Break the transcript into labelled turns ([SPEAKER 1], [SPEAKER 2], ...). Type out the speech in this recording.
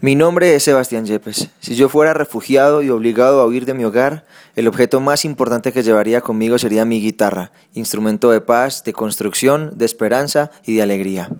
[SPEAKER 1] Mi nombre es Sebastián Yepes. Si yo fuera refugiado y obligado a huir de mi hogar, el objeto más importante que llevaría conmigo sería mi guitarra, instrumento de paz, de construcción, de esperanza y de alegría.